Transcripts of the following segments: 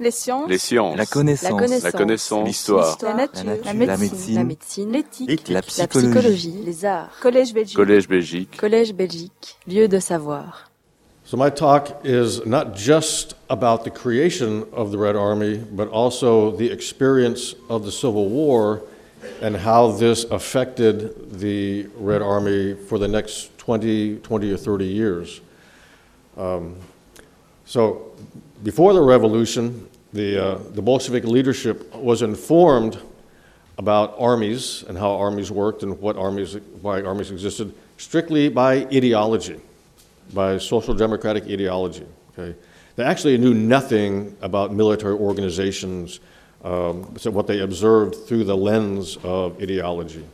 Les sciences. Les sciences. La connaissance. La connaissance. L'histoire. La nature. La La nature. médecine. La médecine. L'éthique. La La psychologie. psychologie. Les arts. Collège Belgique. Collège Belgique. Collège Belgique. Lieu de savoir. So, my talk is not just about the creation of the Red Army, but also the experience of the Civil War and how this affected the Red Army for the next 20, 20 or 30 years. Um, so, before the revolution, the, uh, the Bolshevik leadership was informed about armies and how armies worked and what armies, why armies existed strictly by ideology by social democratic ideology. Okay? They actually knew nothing about military organizations, um, so what they observed through the lens of ideology.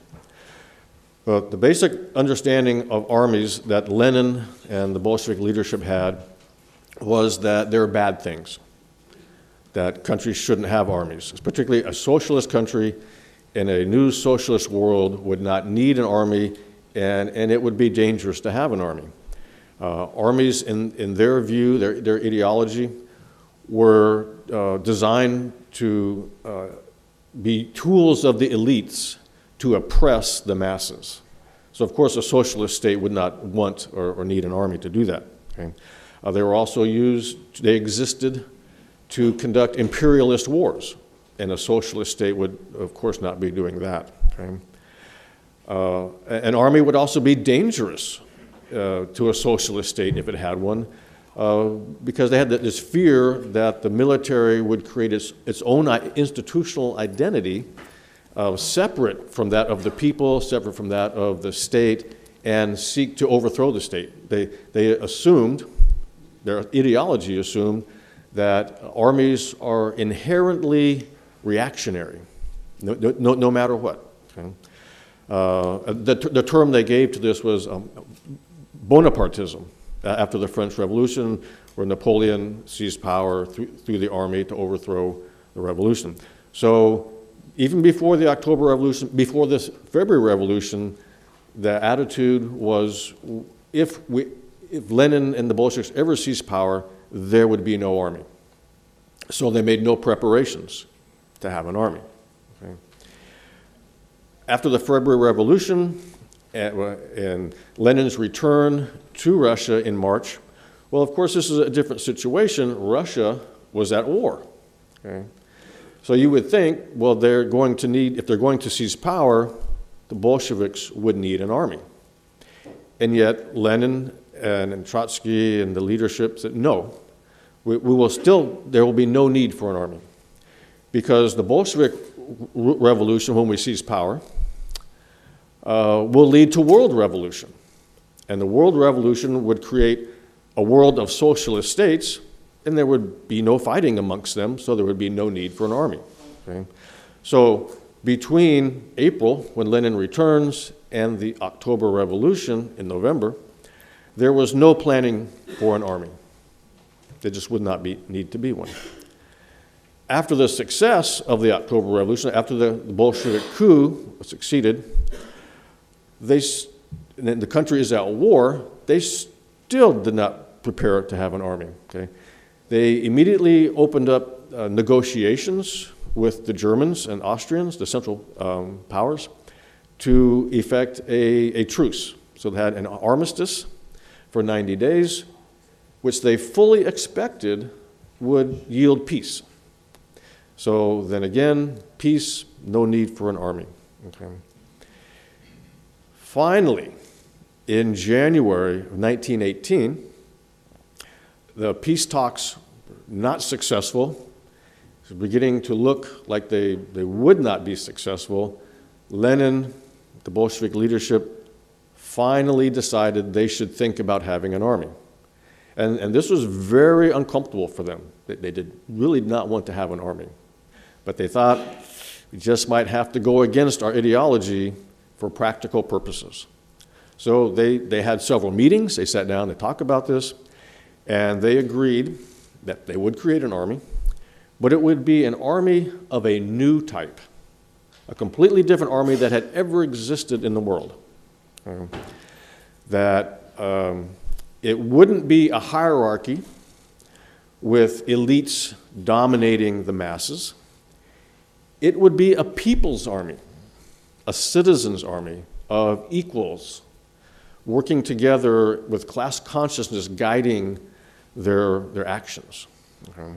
But the basic understanding of armies that Lenin and the Bolshevik leadership had was that they're bad things, that countries shouldn't have armies, particularly a socialist country in a new socialist world would not need an army, and, and it would be dangerous to have an army. Uh, armies, in, in their view, their, their ideology, were uh, designed to uh, be tools of the elites to oppress the masses. So, of course, a socialist state would not want or, or need an army to do that. Okay? Uh, they were also used, they existed to conduct imperialist wars, and a socialist state would, of course, not be doing that. Okay? Uh, an army would also be dangerous uh, to a socialist state if it had one, uh, because they had this fear that the military would create its, its own institutional identity uh, separate from that of the people, separate from that of the state, and seek to overthrow the state. They, they assumed, their ideology assumed, that armies are inherently reactionary, no, no, no matter what. okay? Uh, the, the term they gave to this was um, Bonapartism uh, after the French Revolution, where Napoleon seized power through, through the army to overthrow the revolution. So, even before the October Revolution, before this February Revolution, the attitude was if, we, if Lenin and the Bolsheviks ever seized power, there would be no army. So, they made no preparations to have an army. okay? After the February Revolution, eh, and, and Lenin's return to Russia in March, well, of course, this is a different situation. Russia was at war. Okay? So you would think, well, they're going to need, if they're going to seize power, the Bolsheviks would need an army. And yet, Lenin and, and Trotsky and the leadership said, no, we, we will still, there will be no need for an army. Because the Bolshevik revolution, when we seize power, uh, will lead to world revolution. And the world revolution would create a world of socialist states, and there would be no fighting amongst them, so there would be no need for an army. okay? So between April, when Lenin returns, and the October Revolution in November, there was no planning for an army. There just would not be, need to be one. After the success of the October Revolution, after the Bolshevik coup succeeded, they, the country is at war, they still did not prepare to have an army. Okay? They immediately opened up uh, negotiations with the Germans and Austrians, the Central um, Powers, to effect a, a truce. So they had an armistice for 90 days, which they fully expected would yield peace. So then again, peace, no need for an army. Okay. Finally, in January of 1918, the peace talks not successful, beginning to look like they, they would not be successful. Lenin, the Bolshevik leadership, finally decided they should think about having an army. And, and this was very uncomfortable for them. They, they did really not want to have an army. But they thought we just might have to go against our ideology for practical purposes. So they, they had several meetings, they sat down to talk about this, and they agreed that they would create an army, but it would be an army of a new type, a completely different army that had ever existed in the world. Um, that um, it wouldn't be a hierarchy with elites dominating the masses. It would be a people's army, a citizens' army of equals working together with class consciousness guiding their, their actions. Okay.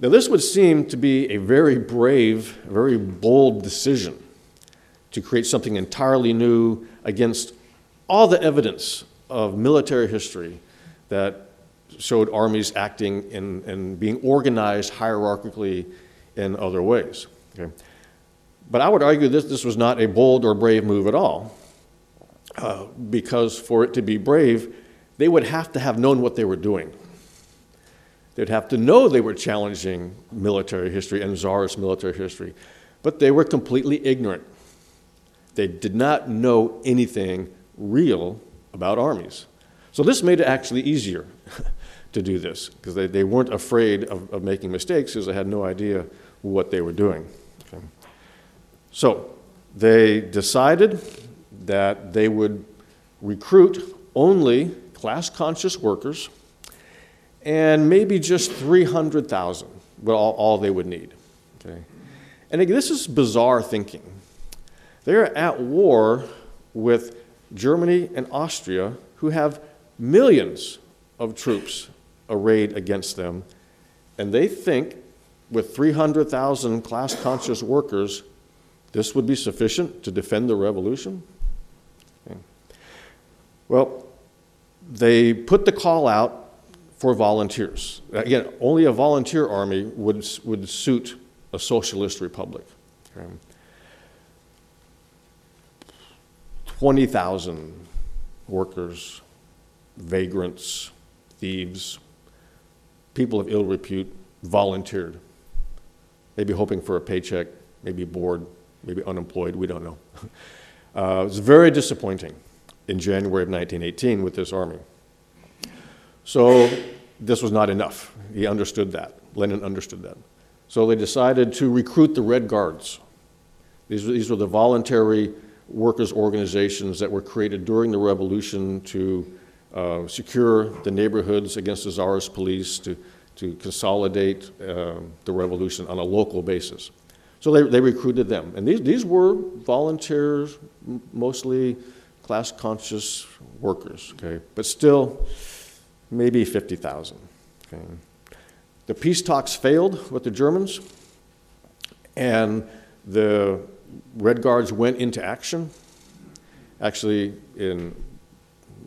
Now, this would seem to be a very brave, very bold decision to create something entirely new against all the evidence of military history that showed armies acting and being organized hierarchically in other ways. Okay. But I would argue that this was not a bold or brave move at all, uh, because for it to be brave, they would have to have known what they were doing. They'd have to know they were challenging military history and czarist military history, but they were completely ignorant. They did not know anything real about armies. So this made it actually easier to do this because they, they weren't afraid of, of making mistakes because they had no idea what they were doing. Okay. So they decided that they would recruit only class conscious workers and maybe just 300,000, but all, all they would need. Okay? And this is bizarre thinking. They're at war with Germany and Austria, who have millions of troops arrayed against them, and they think with 300,000 class conscious workers, this would be sufficient to defend the revolution? Okay. Well, they put the call out for volunteers. Again, only a volunteer army would, would suit a socialist republic. Okay. 20,000 workers, vagrants, thieves, people of ill repute volunteered. Maybe hoping for a paycheck, maybe bored, maybe unemployed, we don't know. Uh, it was very disappointing in January of 1918 with this army. So this was not enough. He understood that. Lenin understood that. So they decided to recruit the Red Guards. These, these were the voluntary workers' organizations that were created during the revolution to uh, secure the neighborhoods against the czarist police, to, to consolidate uh, the revolution on a local basis. So they, they recruited them. And these, these were volunteers, mostly class conscious workers, okay? But still, maybe 50,000. Okay. The peace talks failed with the Germans, and the Red Guards went into action. Actually, in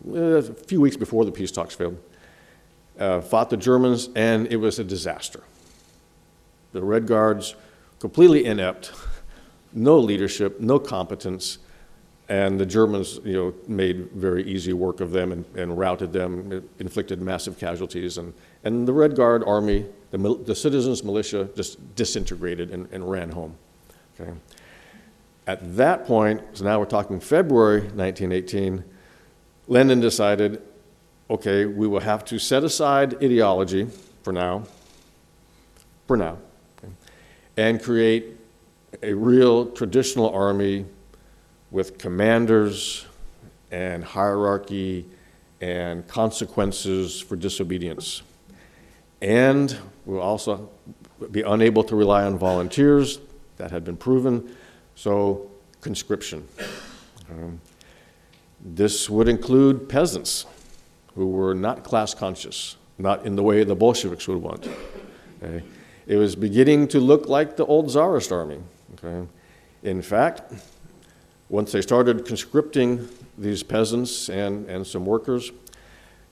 uh, a few weeks before the peace talks failed, uh, fought the Germans, and it was a disaster. The Red Guards completely inept, no leadership, no competence, and the Germans, you know, made very easy work of them and, and routed them, inflicted massive casualties, and, and the Red Guard army, the, the citizens' militia, just disintegrated and, and ran home. Okay. At that point, so now we're talking February 1918, Lenin decided, okay, we will have to set aside ideology for now, for now, okay, and create a real traditional army with commanders and hierarchy and consequences for disobedience. And we'll also be unable to rely on volunteers, that had been proven, so conscription. Um, this would include peasants who were not class conscious, not in the way the Bolsheviks would want. Okay? It was beginning to look like the old Tsarist army. Okay? In fact, once they started conscripting these peasants and, and some workers,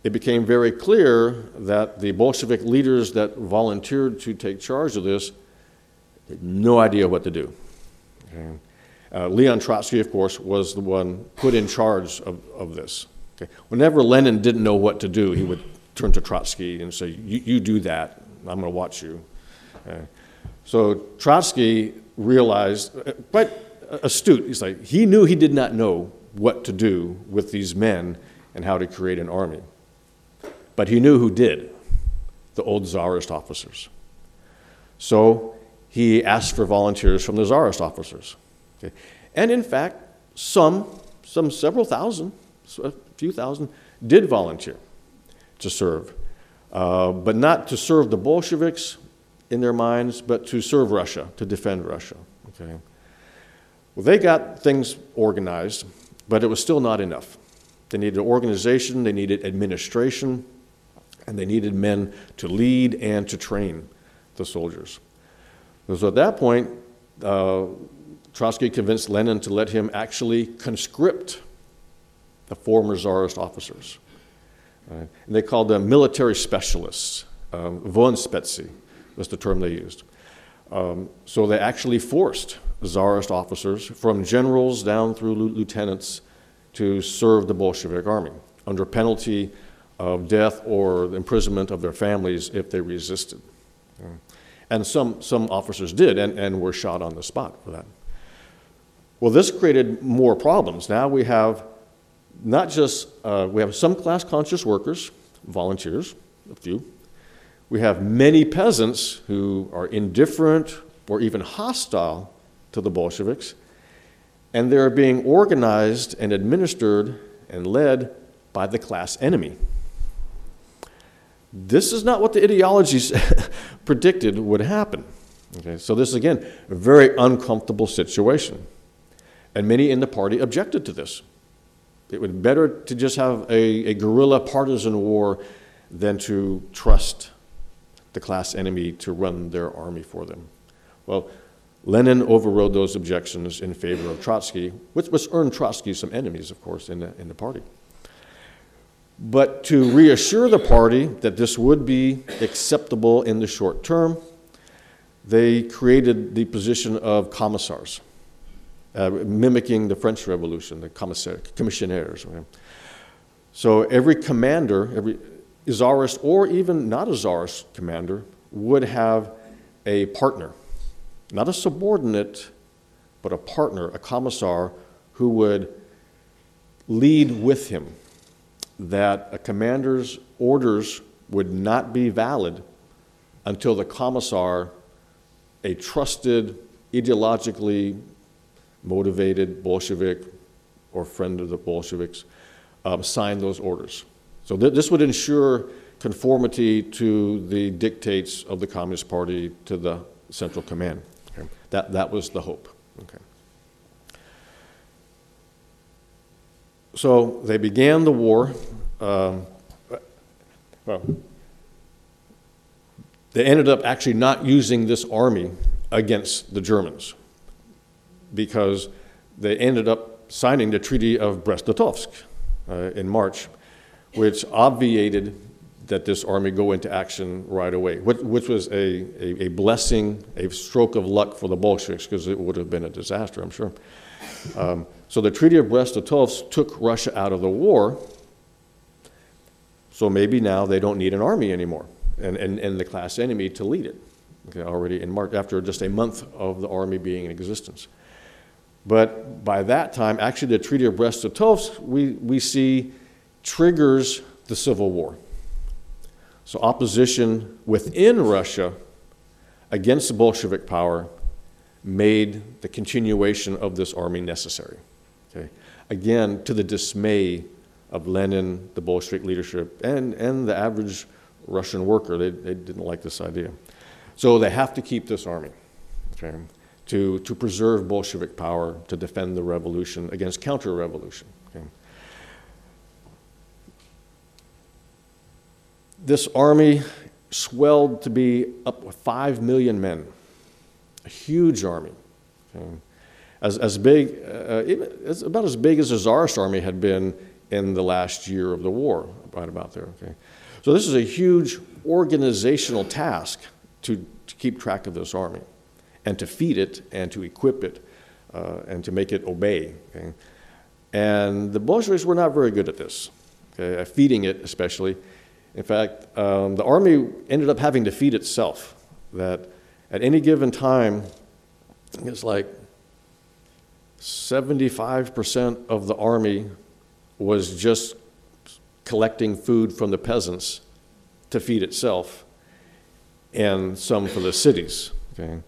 it became very clear that the Bolshevik leaders that volunteered to take charge of this had no idea what to do. Okay. Uh, Leon Trotsky, of course, was the one put in charge of, of this. Okay. Whenever Lenin didn't know what to do, he would turn to Trotsky and say, You do that, I'm going to watch you. Okay. So Trotsky realized, uh, quite astute. He's like, he knew he did not know what to do with these men and how to create an army. But he knew who did the old czarist officers. So he asked for volunteers from the czarist officers. Okay. And in fact, some, some several thousand, a few thousand, did volunteer to serve. uh, but not to serve the Bolsheviks in their minds, but to serve Russia, to defend Russia. Okay. Well, they got things organized, but it was still not enough. They needed organization, they needed administration, and they needed men to lead and to train the soldiers. So at that point, uh, Trotsky convinced Lenin to let him actually conscript the former czarist officers. Uh, and they called them military specialists. Um, was the term they used. Um, so they actually forced czarist officers, from generals down through lieutenants, to serve the Bolshevik army under penalty of death or imprisonment of their families if they resisted. And some, some officers did and, and were shot on the spot for that. Well, this created more problems. Now we have not just, uh, we have some class conscious workers, volunteers, a few. We have many peasants who are indifferent or even hostile to the Bolsheviks, and they're being organized and administered and led by the class enemy. This is not what the ideologies predicted would happen. Okay, so this is again a very uncomfortable situation. And many in the party objected to this. It would be better to just have a, a guerrilla partisan war than to trust the class enemy to run their army for them. Well, Lenin overrode those objections in favor of Trotsky, which, which earned Trotsky some enemies, of course, in the, in the party. But to reassure the party that this would be acceptable in the short term, they created the position of commissars, uh, mimicking the French Revolution, the commissionaires. So every commander, every czarist or even not a czarist commander, would have a partner, not a subordinate, but a partner, a commissar, who would lead with him that a commander's orders would not be valid until the commissar, a trusted, ideologically motivated Bolshevik or friend of the Bolsheviks, um, signed those orders. So th- this would ensure conformity to the dictates of the Communist Party to the Central Command. Okay? That, that was the hope. Okay. So they began the war. Um, well, they ended up actually not using this army against the Germans because they ended up signing the Treaty of Brest-Litovsk uh, in March, which obviated that this army go into action right away, which, which was a, a, a, blessing, a stroke of luck for the Bolsheviks because it would have been a disaster, I'm sure. Um, so the Treaty of Brest-Litovsk took Russia out of the war. So maybe now they don't need an army anymore and, and, and the class enemy to lead it. Okay, already in March, after just a month of the army being in existence. But by that time, actually, the Treaty of Brest-Litovsk, we, we see triggers the Civil War. So opposition within Russia against the Bolshevik power made the continuation of this army necessary. Okay? Again, to the dismay of Lenin, the Bolshevik leadership, and, and the average Russian worker. They, they didn't like this idea. So they have to keep this army okay, to, to preserve Bolshevik power, to defend the revolution against counter revolution. This army swelled to be up to 5 million men, a huge army. Okay as, as big, uh, about as big as the Tsarist army had been in the last year of the war, right about there. Okay, so this is a huge organizational task to, to keep track of this army, and to feed it, and to equip it, uh, and to make it obey. Okay? And the Bolsheviks were not very good at this, okay, feeding it especially. In fact, um, the army ended up having to feed itself. That at any given time, it's like 75% of the army was just collecting food from the peasants to feed itself, and some for the cities. Okay?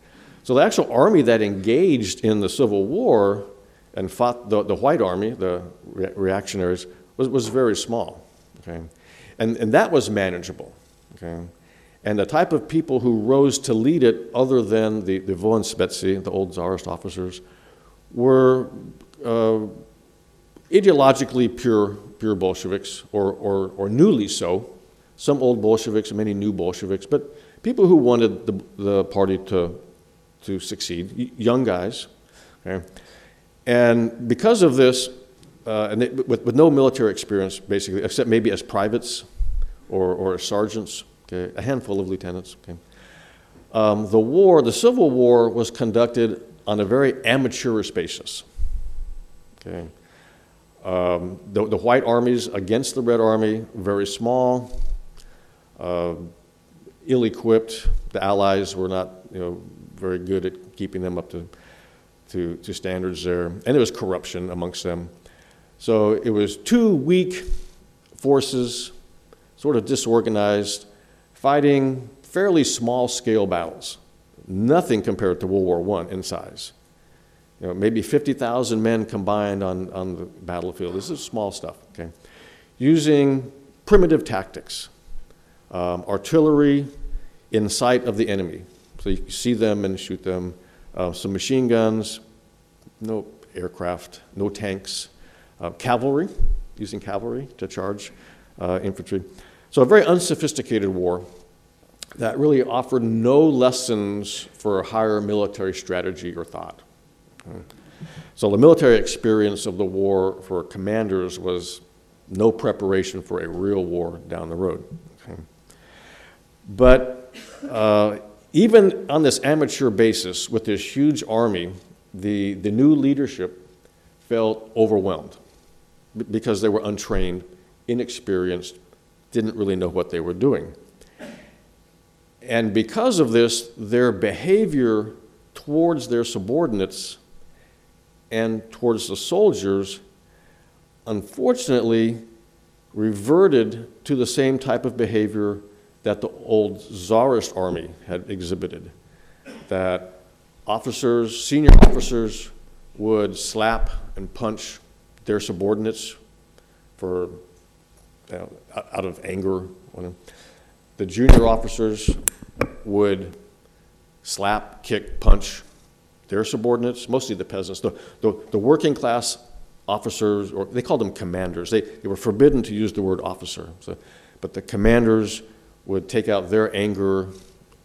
So the actual army that engaged in the Civil War and fought the, the white army, the re- reactionaries, was, was very small. Okay? And, and that was manageable. Okay? And the type of people who rose to lead it, other than the, the Voenspetsy, the old Tsarist officers, were uh, ideologically pure, pure Bolsheviks, or, or, or newly so. Some old Bolsheviks, many new Bolsheviks, but people who wanted the, the party to, to succeed, young guys. Okay? And because of this, uh, and they, with, with no military experience, basically, except maybe as privates or, or as sergeants, okay, a handful of lieutenants. Okay. Um, the war, the Civil War, was conducted on a very amateurish basis. Okay. Um, the, the, white armies against the Red Army, very small, uh, ill-equipped. The Allies were not, you know, very good at keeping them up to, to, to standards there, and there was corruption amongst them. So it was two weak forces, sort of disorganized, fighting fairly small scale battles. Nothing compared to World War I in size. You know, maybe 50,000 men combined on, on the battlefield. This is small stuff, okay? Using primitive tactics, um, artillery in sight of the enemy. So you see them and shoot them. Uh, some machine guns, no aircraft, no tanks, uh, cavalry, using cavalry to charge uh, infantry. So a very unsophisticated war that really offered no lessons for higher military strategy or thought. So the military experience of the war for commanders was no preparation for a real war down the road. But uh, even on this amateur basis, with this huge army, the, the new leadership felt overwhelmed because they were untrained, inexperienced, didn't really know what they were doing. And because of this, their behavior towards their subordinates and towards the soldiers, unfortunately, reverted to the same type of behavior that the old Tsarist army had exhibited. That officers, senior officers, would slap and punch their subordinates for know, out of anger. The junior officers would slap, kick, punch their subordinates, mostly the peasants. The, the, the working class officers, or they called them commanders, they, they were forbidden to use the word officer. So, but the commanders would take out their anger,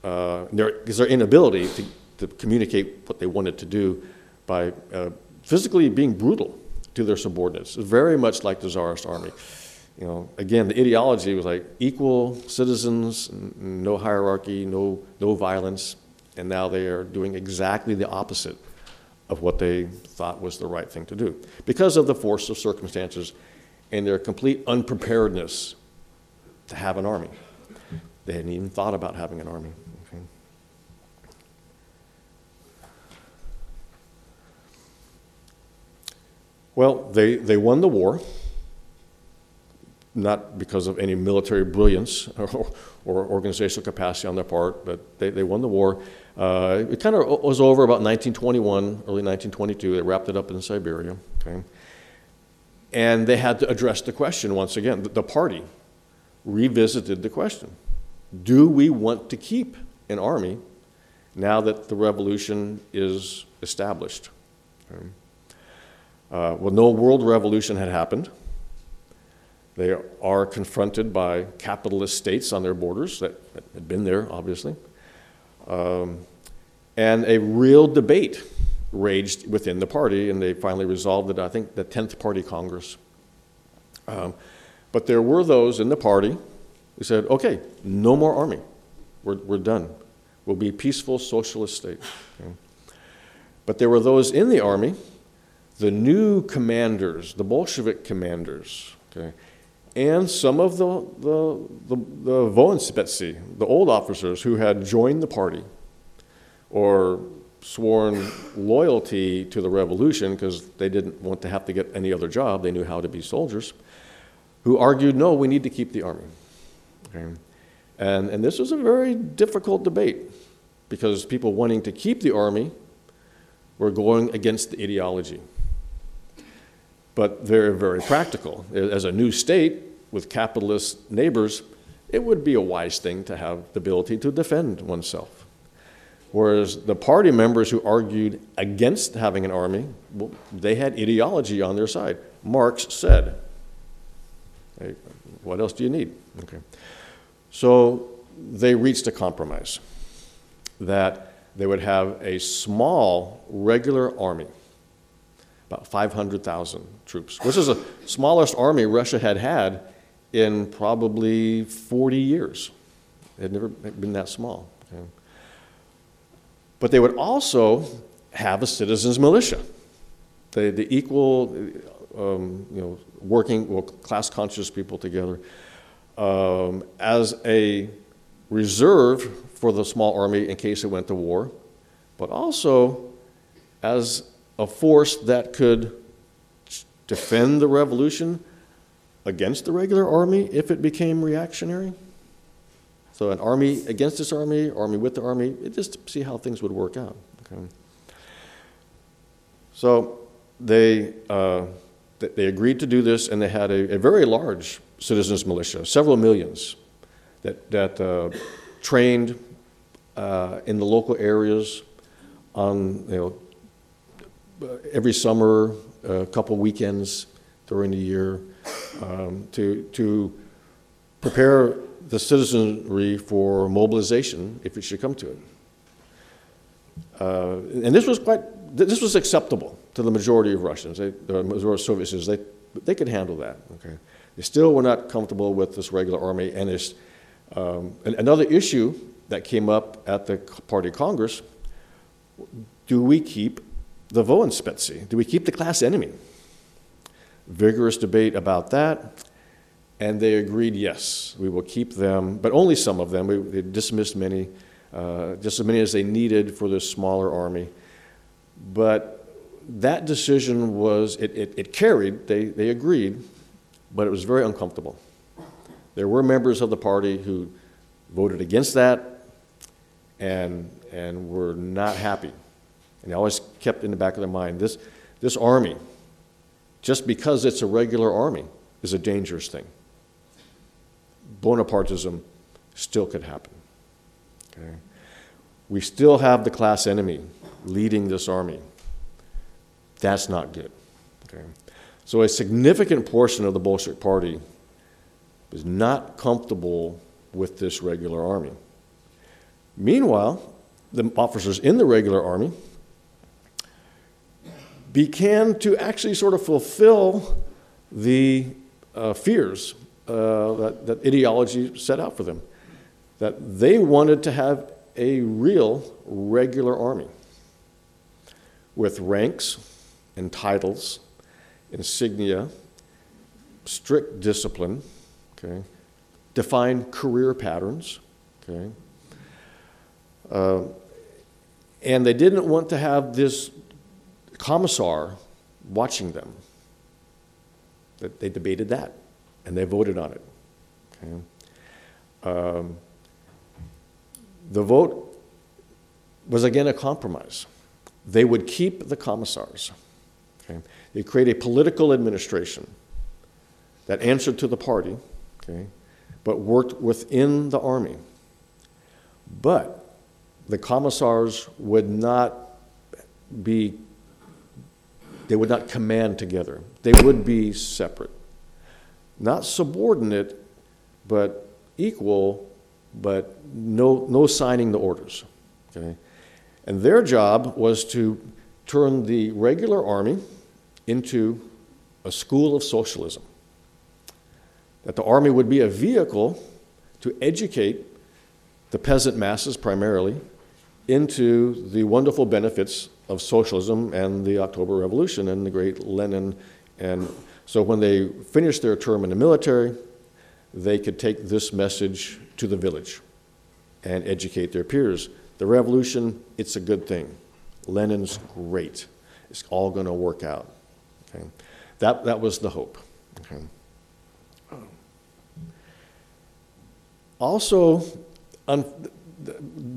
uh, their, their inability to, to communicate what they wanted to do by uh, physically being brutal to their subordinates. Very much like the Tsarist army. You know, again, the ideology was like equal citizens, no hierarchy, no, no violence, and now they are doing exactly the opposite of what they thought was the right thing to do because of the force of circumstances and their complete unpreparedness to have an army. They hadn't even thought about having an army. Okay. Well, they, they won the war, not because of any military brilliance or, or organizational capacity on their part, but they, they won the war. Uh, it kind of was over about 1921, early 1922. They wrapped it up in Siberia. Okay? And they had to address the question once again. The, party revisited the question Do we want to keep an army now that the revolution is established? Okay? Uh, well, no world revolution had happened. They are confronted by capitalist states on their borders that had been there, obviously. Um, and a real debate raged within the party, and they finally resolved it, I think, the 10th Party Congress. Um, but there were those in the party who said, okay, no more army. We're, we're done. We'll be a peaceful socialist state. Okay. But there were those in the army the new commanders, the Bolshevik commanders, okay, and some of the, the, the, the Voenspetsy, the old officers who had joined the party or sworn loyalty to the revolution because they didn't want to have to get any other job, they knew how to be soldiers, who argued, no, we need to keep the army. Okay. And, and this was a very difficult debate because people wanting to keep the army were going against the ideology but very, very practical. As a new state with capitalist neighbors, it would be a wise thing to have the ability to defend oneself. Whereas the party members who argued against having an army, well, they had ideology on their side. Marx said, hey, What else do you need? Okay. So they reached a compromise that they would have a small regular army, about 500,000 troops, which is the smallest army Russia had had in probably 40 years. It had never been that small. Okay. But they would also have a citizens' militia, the, the equal, um, you know, working, well, class conscious people together um, as a reserve for the small army in case it went to war, but also as a force that could defend the revolution against the regular army if it became reactionary. So an army against this army, army with the army, just to see how things would work out. Okay. So they, uh, they agreed to do this, and they had a, a very large citizens militia, several millions, that, that uh, trained uh, in the local areas on, you know, every summer, a couple weekends during the year, um, to, to prepare the citizenry for mobilization if it should come to it. Uh, and this was quite, this was acceptable to the majority of Russians, they, the majority of Soviets, they, they could handle that, okay? They still were not comfortable with this regular army, and it's, um, another issue that came up at the party congress, do we keep the Voenspetsy? Do we keep the class enemy? Vigorous debate about that, and they agreed, yes, we will keep them, but only some of them. We, they dismissed many, uh, just as many as they needed for this smaller army. But that decision was, it, it, it carried, they, they agreed, but it was very uncomfortable. There were members of the party who voted against that and, and were not happy. And they always kept in the back of their mind this, this army, just because it's a regular army, is a dangerous thing. Bonapartism still could happen. Okay? We still have the class enemy leading this army. That's not good. Okay? So a significant portion of the Bolshevik Party was not comfortable with this regular army. Meanwhile, the officers in the regular army began to actually sort of fulfill the uh, fears uh, that, that ideology set out for them. That they wanted to have a real regular army with ranks and titles insignia, strict discipline, okay, defined career patterns, okay. Uh, and they didn't want to have this commissar watching them. They debated that, and they voted on it. Okay. Um, the vote was again a compromise. They would keep the commissars. Okay. They create a political administration that answered to the party, okay, but worked within the army. But the commissars would not be, they would not command together. They would be separate. Not subordinate, but equal, but no, no signing the orders. Okay? And their job was to turn the regular army into a school of socialism. That the army would be a vehicle to educate the peasant masses primarily into the wonderful benefits of socialism and the October Revolution and the great Lenin. And so when they finished their term in the military, they could take this message to the village and educate their peers. The revolution, it's a good thing. Lenin's great. It's all going to work out. Okay? That, that was the hope. Okay? Also, un,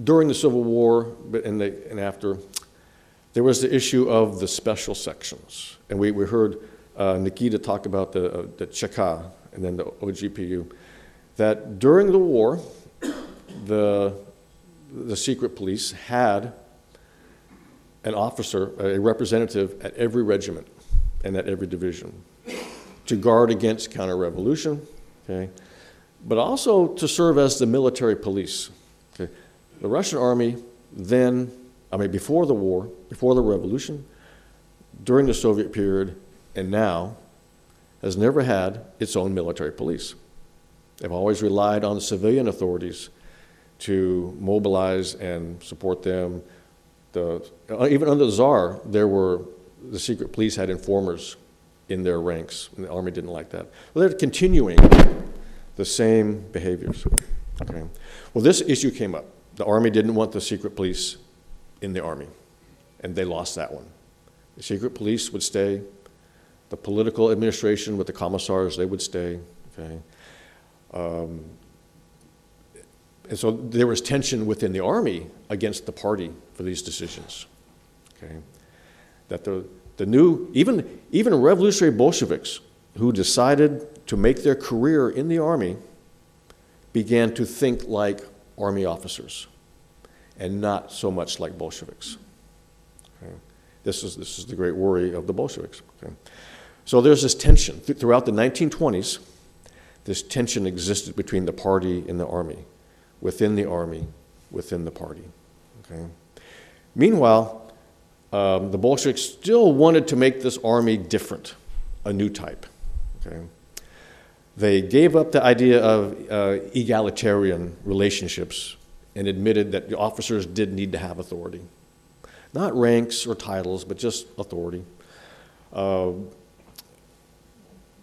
during the Civil War and, the, and, after, there was the issue of the special sections. And we, we heard uh, Nikita talk about the, uh, the Cheka and then the OGPU. that during the war, the, the secret police had an officer, a representative at every regiment and at every division to guard against counter revolution, okay, but also to serve as the military police. Okay. The Russian army then, I mean, before the war, before the revolution, during the Soviet period, and now, has never had its own military police. They've always relied on civilian authorities to mobilize and support them. The, uh, even under the Tsar, there were the secret police had informers in their ranks, and the army didn't like that. Well, they're continuing the same behaviors. Okay. Well, this issue came up. The army didn't want the secret police in the army, and they lost that one. The secret police would stay. The political administration with the commissars, they would stay. Okay. Um, and so there was tension within the army against the party for these decisions. Okay. That the, the new, even, even revolutionary Bolsheviks who decided to make their career in the army began to think like army officers and not so much like Bolsheviks. Okay. This, is, this is the great worry of the Bolsheviks. Okay. So there's this tension. Th- throughout the 1920s, this tension existed between the party and the army, within the army, within the party. Okay. Meanwhile, um, the Bolsheviks still wanted to make this army different, a new type. Okay. They gave up the idea of uh, egalitarian relationships and admitted that the officers did need to have authority. Not ranks or titles, but just authority. Uh,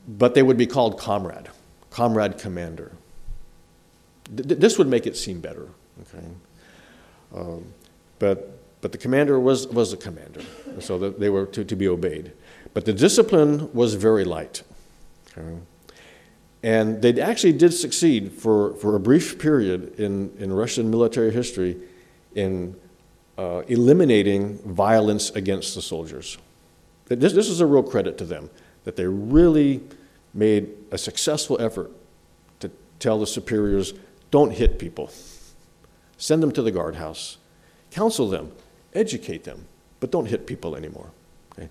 but they would be called comrade, comrade commander. Th- this would make it seem better. Okay. Um, but, but the commander was, was a commander, so that they were to, to be obeyed. But the discipline was very light. Okay. And they actually did succeed for, for a brief period in, in Russian military history in uh, eliminating violence against the soldiers. This, this is a real credit to them, that they really made a successful effort to tell the superiors don't hit people, send them to the guardhouse, counsel them, educate them, but don't hit people anymore. Okay?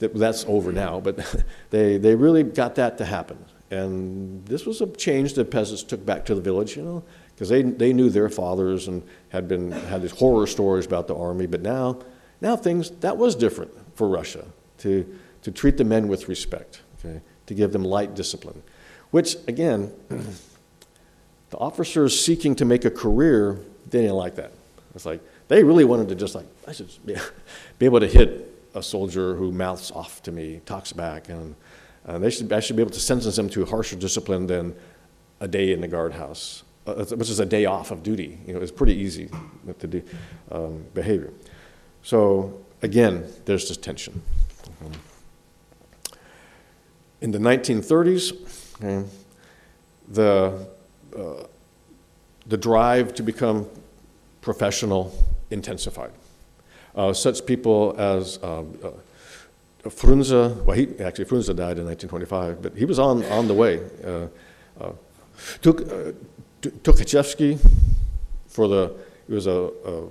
That, that's over now, but they, they really got that to happen. And this was a change that peasants took back to the village, you know, because they, they knew their fathers and had been had these horror stories about the army. But now, now things that was different for Russia to to treat the men with respect, okay, to give them light discipline, which again, the officers seeking to make a career they didn't like that. It's like they really wanted to just like I should be, be able to hit a soldier who mouths off to me, talks back, and uh, they should, should be able to sentence them to harsher discipline than a day in the guardhouse, uh, which is a day off of duty. You know, it's pretty easy to do um, behavior. So again, there's this tension. In the 1930s, okay, the uh, the drive to become professional intensified. Uh, such people as um, uh, Frunze, well, he, actually, Frunze died in 1925, but he was on, on the way. Uh, uh, Tuk, uh, Tukhachevsky, for the, he was a, a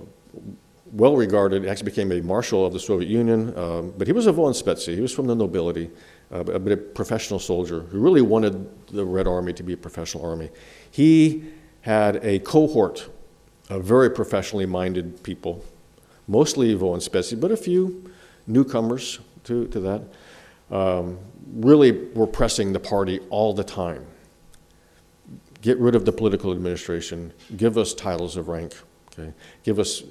well regarded, actually became a marshal of the Soviet Union, um, but he was a von voenspetsy, he was from the nobility, uh, but a professional soldier who really wanted the Red Army to be a professional army. He had a cohort of very professionally minded people, mostly von voenspetsy, but a few newcomers to, to that, um, really were pressing the party all the time. Get rid of the political administration, give us titles of rank, okay? give us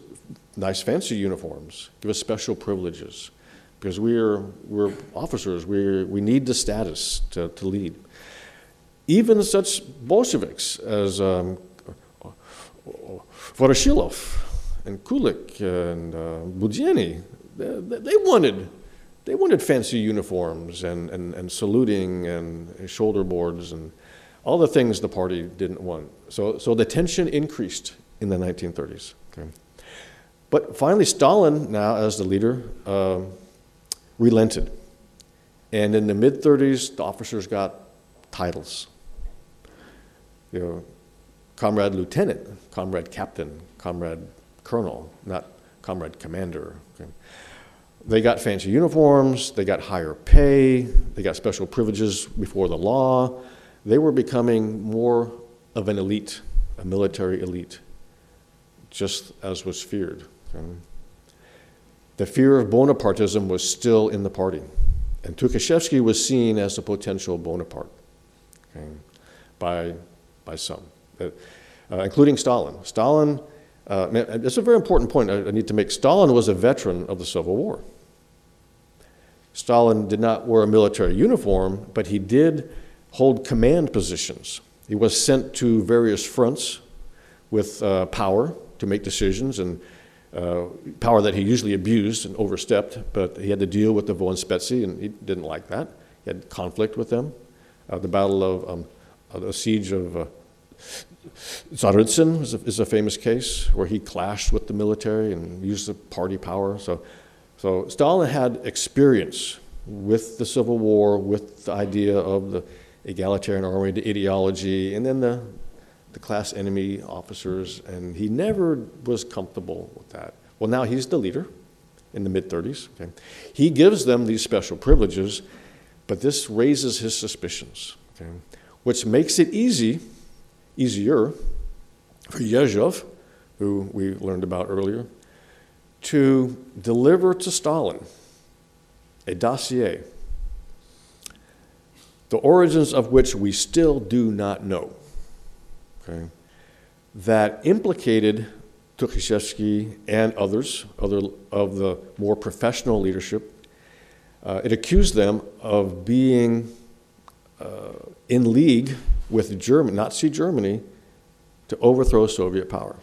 nice fancy uniforms, give us special privileges, because we're, we're officers, we're, we need the status to, to lead. Even such Bolsheviks as um, Voroshilov and Kulik and uh, they, they wanted they wanted fancy uniforms and, and, and saluting and shoulder boards and all the things the party didn't want. So, so the tension increased in the 1930s. Okay. But finally, Stalin, now as the leader, uh, relented. And in the mid 30s, the officers got titles. you know, comrade lieutenant, comrade captain, comrade colonel, not comrade commander. Okay. They got fancy uniforms, they got higher pay, they got special privileges before the law. They were becoming more of an elite, a military elite, just as was feared. The fear of Bonapartism was still in the party, and Tukhachevsky was seen as a potential Bonaparte okay, by, by some, uh, including Stalin. Stalin, uh, it's a very important point I, I need to make. Stalin was a veteran of the Civil War. Stalin did not wear a military uniform, but he did hold command positions. He was sent to various fronts with uh, power to make decisions and uh, power that he usually abused and overstepped, but he had to deal with the Voenspetsy, and he didn't like that. He had conflict with them. Uh, the Battle of um, uh, the Siege of uh, Tsaritsyn is a, is a, famous case where he clashed with the military and used the party power. So so Stalin had experience with the Civil War, with the idea of the egalitarian army, the ideology, and then the, the class enemy officers, and he never was comfortable with that. Well, now he's the leader in the mid 30s. Okay? He gives them these special privileges, but this raises his suspicions, okay? which makes it easy, easier for Yezhov, who we learned about earlier, to deliver to Stalin a dossier, the origins of which we still do not know, okay, that implicated Tukhachevsky and others, other of the more professional leadership. Uh, it accused them of being uh, in league with Germany, Nazi Germany, to overthrow Soviet power.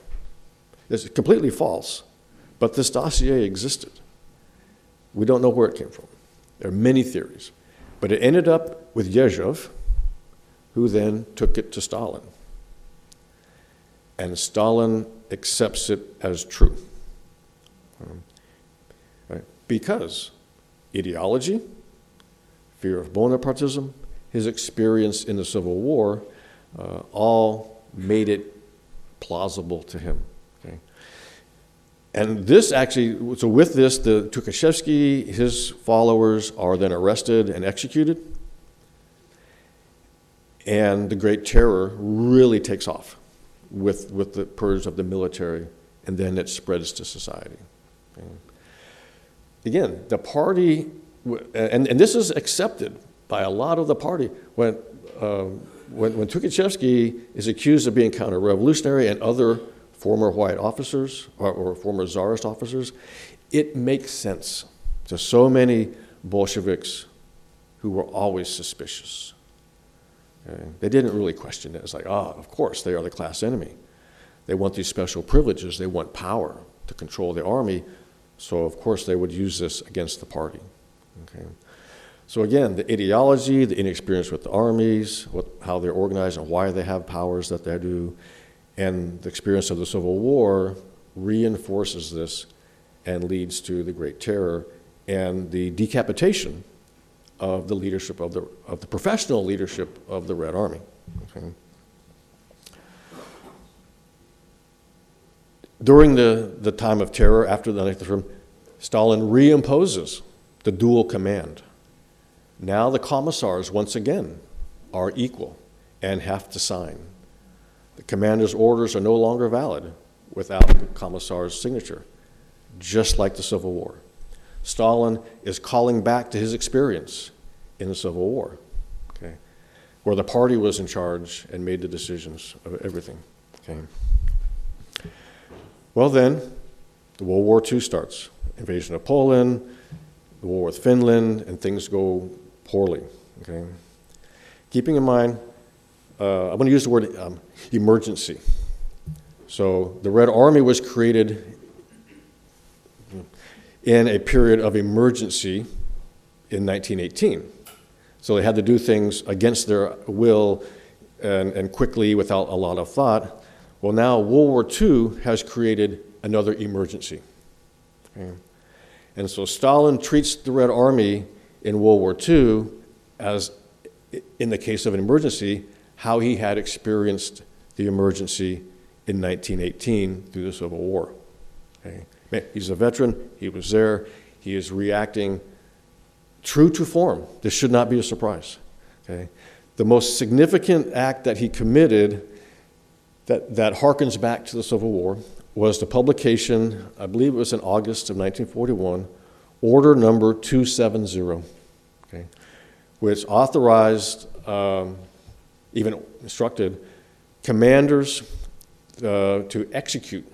It's completely false. But this dossier existed. We don't know where it came from. There are many theories. But it ended up with Yezhov, who then took it to Stalin. And Stalin accepts it as true. Um? Because ideology, fear of Bonapartism, his experience in the Civil War, uh, all made it plausible to him. And this actually, so with this, the Tukhachevsky, his followers are then arrested and executed. And the Great Terror really takes off with, with the purge of the military, and then it spreads to society. Okay. Again, the party, and, and this is accepted by a lot of the party. When, uh, when, when Tukhachevsky is accused of being counter revolutionary and other former white officers or, or former czarist officers, it makes sense to so many Bolsheviks who were always suspicious. Okay? They didn't really question it. It's like, ah, oh, of course, they are the class enemy. They want these special privileges, they want power to control the army, so of course they would use this against the party. Okay? So again, the ideology, the inexperience with the armies, what, how they're organized and why they have powers that they do, and the experience of the Civil War reinforces this and leads to the Great Terror and the decapitation of the leadership of the, of the professional leadership of the Red Army. Okay. During the, the time of terror, after the Night of the Stalin reimposes the dual command. Now the commissars, once again, are equal and have to sign. The commander's orders are no longer valid without the commissar's signature, just like the Civil War. Stalin is calling back to his experience in the Civil War, okay, where the party was in charge and made the decisions of everything. Okay. Well, then, the World War II starts. Invasion of Poland, the war with Finland, and things go poorly. Okay. Keeping in mind uh, I'm going to use the word um, emergency. So the Red Army was created in a period of emergency in 1918. So they had to do things against their will and, and quickly without a lot of thought. Well, now World War II has created another emergency. Okay. And so Stalin treats the Red Army in World War II as, in the case of an emergency, how he had experienced the emergency in 1918 through the Civil War. Okay? He's a veteran, he was there, he is reacting true to form. This should not be a surprise. Okay? The most significant act that he committed that, that harkens back to the Civil War was the publication, I believe it was in August of 1941, Order Number 270, okay, which authorized, um, even instructed, commanders uh, to execute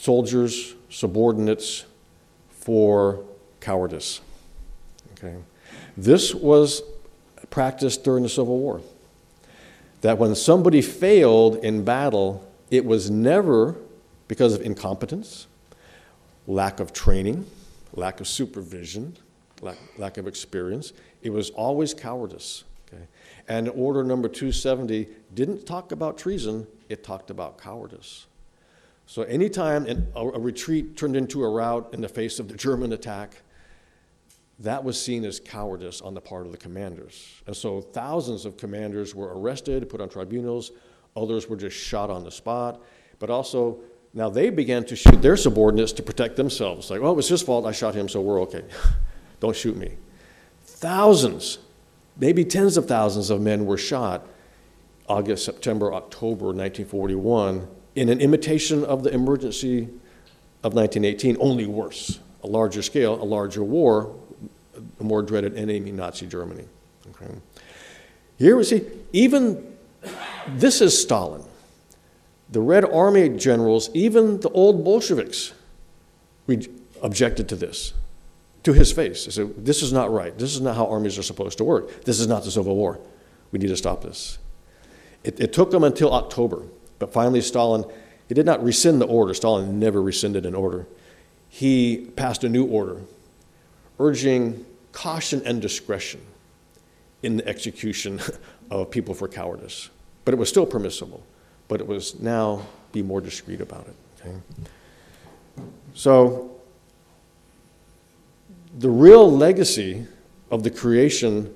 soldiers, subordinates for cowardice. Okay. This was practiced during the Civil War. That when somebody failed in battle, it was never because of incompetence, lack of training, lack of supervision, lack, lack of experience. It was always cowardice. And order number 270 didn't talk about treason, it talked about cowardice. So anytime a, a retreat turned into a rout in the face of the German attack, that was seen as cowardice on the part of the commanders. And so thousands of commanders were arrested, put on tribunals, others were just shot on the spot. But also, now they began to shoot their subordinates to protect themselves. Like, oh, well, it was his fault, I shot him, so we're okay. Don't shoot me. Thousands, maybe tens of thousands of men were shot August, September, October 1941 in an imitation of the emergency of 1918, only worse. A larger scale, a larger war, a more dreaded enemy, Nazi Germany. Okay. Here we see, even this is Stalin. The Red Army generals, even the old Bolsheviks, we objected to this, to his face. They said, This is not right. This is not how armies are supposed to work. This is not the Civil War. We need to stop this. It, it took them until October but finally, Stalin, he did not rescind the order. Stalin never rescinded an order. He passed a new order urging caution and discretion in the execution of people for cowardice. But it was still permissible, but it was now be more discreet about it. Okay? So, the real legacy of the creation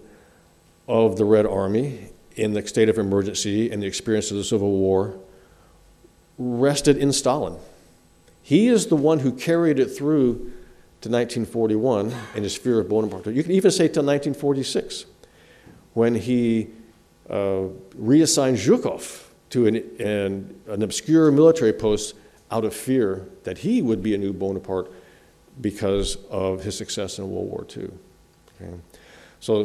of the Red Army in the state of emergency and the experience of the Civil War rested in Stalin. He is the one who carried it through to 1941 in his fear of Bonaparte. You can even say till 1946, when he uh, reassigned Zhukov to an, an, an, obscure military post out of fear that he would be a new Bonaparte because of his success in World War II. Okay? So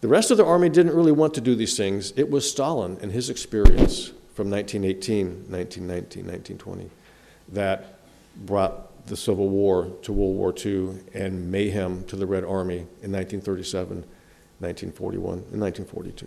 the rest of the army didn't really want to do these things. It was Stalin and his experience from 1918, 1919, 1920 that brought the Civil War to World War II and mayhem to the Red Army in 1937, 1941, and 1942.